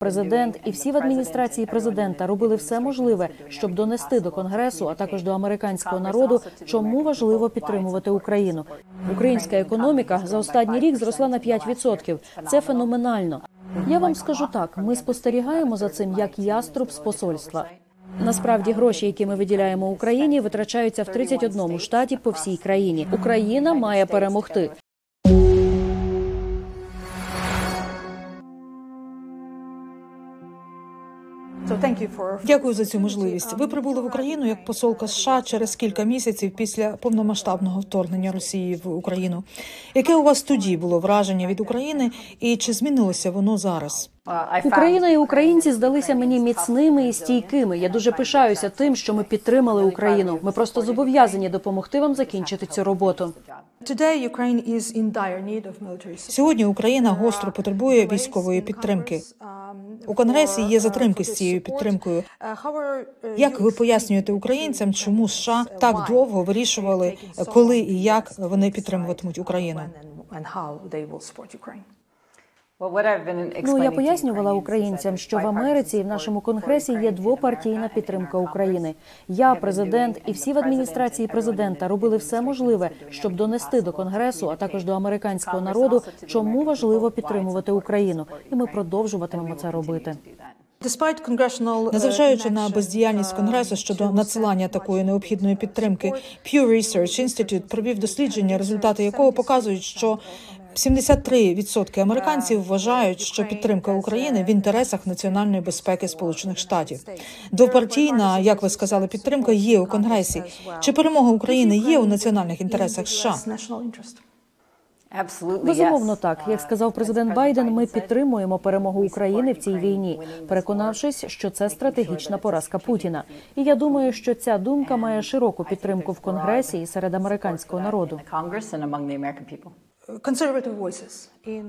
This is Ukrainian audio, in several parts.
Президент і всі в адміністрації президента робили все можливе, щоб донести до конгресу, а також до американського народу, чому важливо підтримувати Україну. Українська економіка за останній рік зросла на 5%. Це феноменально. Я вам скажу так: ми спостерігаємо за цим як яструб з посольства. Насправді гроші, які ми виділяємо Україні, витрачаються в 31 штаті по всій країні. Україна має перемогти. Дякую за цю можливість. Ви прибули в Україну як посолка США через кілька місяців після повномасштабного вторгнення Росії в Україну. Яке у вас тоді було враження від України, і чи змінилося воно зараз? Україна і українці здалися мені міцними і стійкими. Я дуже пишаюся тим, що ми підтримали Україну. Ми просто зобов'язані допомогти вам закінчити цю роботу. Сьогодні Україна гостро потребує військової підтримки. У конгресі є затримки з цією підтримкою. Як ви пояснюєте українцям, чому США так довго вирішували, коли і як вони підтримуватимуть Україну? Ну я пояснювала українцям, що в Америці і в нашому конгресі є двопартійна підтримка України. Я, президент, і всі в адміністрації президента робили все можливе, щоб донести до конгресу, а також до американського народу, чому важливо підтримувати Україну, і ми продовжуватимемо це робити. Незважаючи на бездіяльність конгресу щодо надсилання такої необхідної підтримки, Pew Research Institute провів дослідження, результати якого показують, що 73% американців вважають, що підтримка України в інтересах національної безпеки Сполучених Штатів. Двопартійна, як ви сказали, підтримка є у конгресі. Чи перемога України є у національних інтересах США? Безумовно, так як сказав президент Байден, ми підтримуємо перемогу України в цій війні, переконавшись, що це стратегічна поразка Путіна. І я думаю, що ця думка має широку підтримку в конгресі і серед американського народу.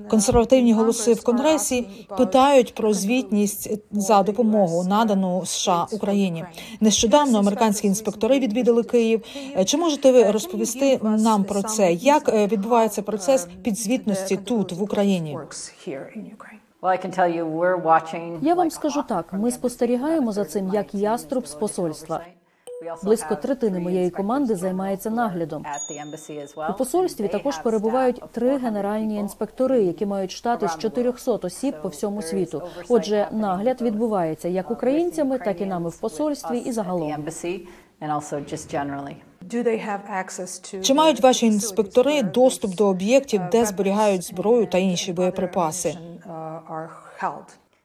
Консервативні голоси в конгресі питають про звітність за допомогу надану США Україні. Нещодавно американські інспектори відвідали Київ. Чи можете ви розповісти нам про це? Як відбувається процес підзвітності тут в Україні? Я вам скажу так: ми спостерігаємо за цим як яструб з посольства. Близько третини моєї команди займається наглядом. У посольстві також перебувають три генеральні інспектори, які мають штати з 400 осіб по всьому світу. Отже, нагляд відбувається як українцями, так і нами в посольстві і загалом. Чи мають ваші інспектори доступ до об'єктів, де зберігають зброю та інші боєприпаси?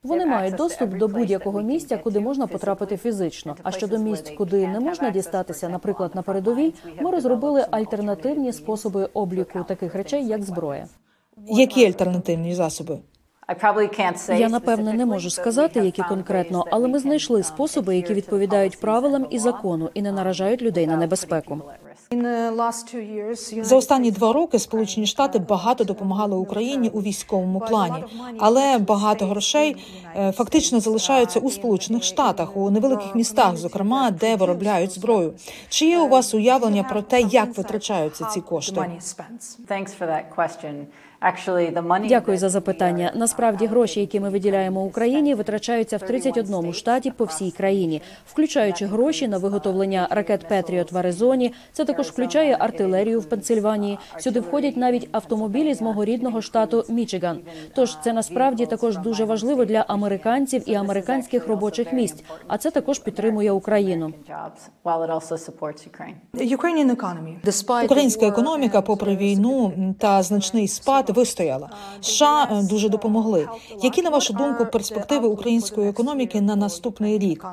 Вони мають доступ до будь-якого місця, куди можна потрапити фізично. А щодо місць, куди не можна дістатися, наприклад, на передовій, ми розробили альтернативні способи обліку таких речей, як зброя. Які альтернативні засоби? Я напевне не можу сказати, які конкретно, але ми знайшли способи, які відповідають правилам і закону, і не наражають людей на небезпеку. За останні два роки Сполучені Штати багато допомагали Україні у військовому плані, але багато грошей фактично залишаються у Сполучених Штатах у невеликих містах, зокрема де виробляють зброю. Чи є у вас уявлення про те, як витрачаються ці кошти? Дякую за запитання. Насправді гроші, які ми виділяємо Україні, витрачаються в 31 штаті по всій країні, включаючи гроші на виготовлення ракет Петріот в Аризоні. Це також включає артилерію в Пенсильванії. Сюди входять навіть автомобілі з мого рідного штату Мічиган. Тож це насправді також дуже важливо для американців і американських робочих місць. А це також підтримує Україну. Українська економіка, попри війну та значний спад, вистояла. США дуже допомогли. Які на вашу думку перспективи української економіки на наступний рік?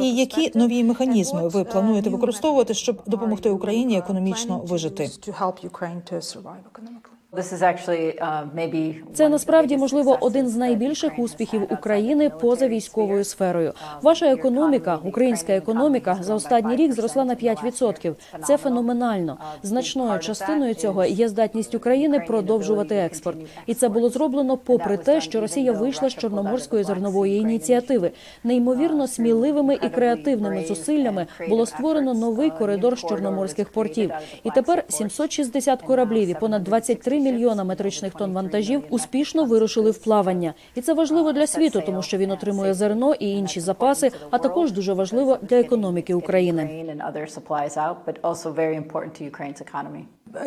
І які нові механізми ви плануєте використовувати, щоб допомогти Україні економічно вижити? Це насправді можливо один з найбільших успіхів України поза військовою сферою. Ваша економіка, українська економіка, за останній рік зросла на 5%. Це феноменально. Значною частиною цього є здатність України продовжувати експорт, і це було зроблено попри те, що Росія вийшла з чорноморської зернової ініціативи. Неймовірно сміливими і креативними зусиллями було створено новий коридор з чорноморських портів. І тепер 760 кораблів і понад 23 мільйона метричних тонн вантажів успішно вирушили в плавання, і це важливо для світу, тому що він отримує зерно і інші запаси, а також дуже важливо для економіки України. Uh,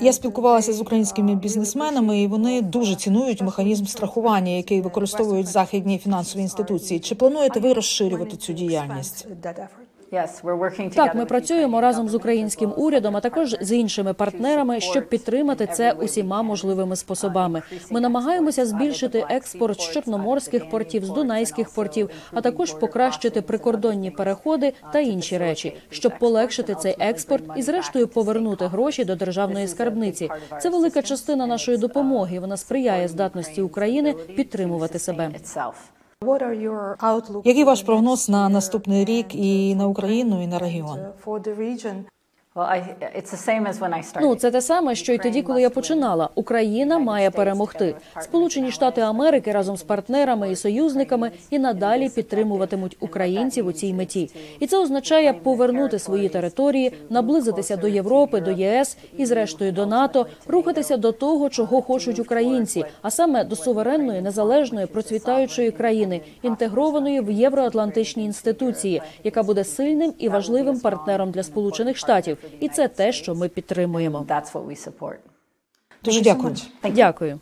Я спілкувалася з українськими бізнесменами, і вони дуже цінують механізм страхування, який використовують західні фінансові інституції. Чи плануєте ви розширювати цю діяльність? Так, ми працюємо разом з українським урядом, а також з іншими партнерами, щоб підтримати це усіма можливими способами. Ми намагаємося збільшити експорт з чорноморських портів, з дунайських портів, а також покращити прикордонні переходи та інші речі, щоб полегшити цей експорт і, зрештою, повернути гроші до державної скарбниці. Це велика частина нашої допомоги. Вона сприяє здатності України підтримувати себе. Який ваш прогноз на наступний рік і на Україну, і на регіон? Ну, це те саме, що й тоді, коли я починала. Україна має перемогти. Сполучені Штати Америки разом з партнерами і союзниками і надалі підтримуватимуть українців у цій меті. І це означає повернути свої території, наблизитися до Європи, до ЄС і, зрештою, до НАТО, рухатися до того, чого хочуть українці, а саме до суверенної, незалежної, процвітаючої країни, інтегрованої в євроатлантичні інституції, яка буде сильним і важливим партнером для Сполучених Штатів. І це те, що ми підтримуємо. Дуже дякую. Дякую.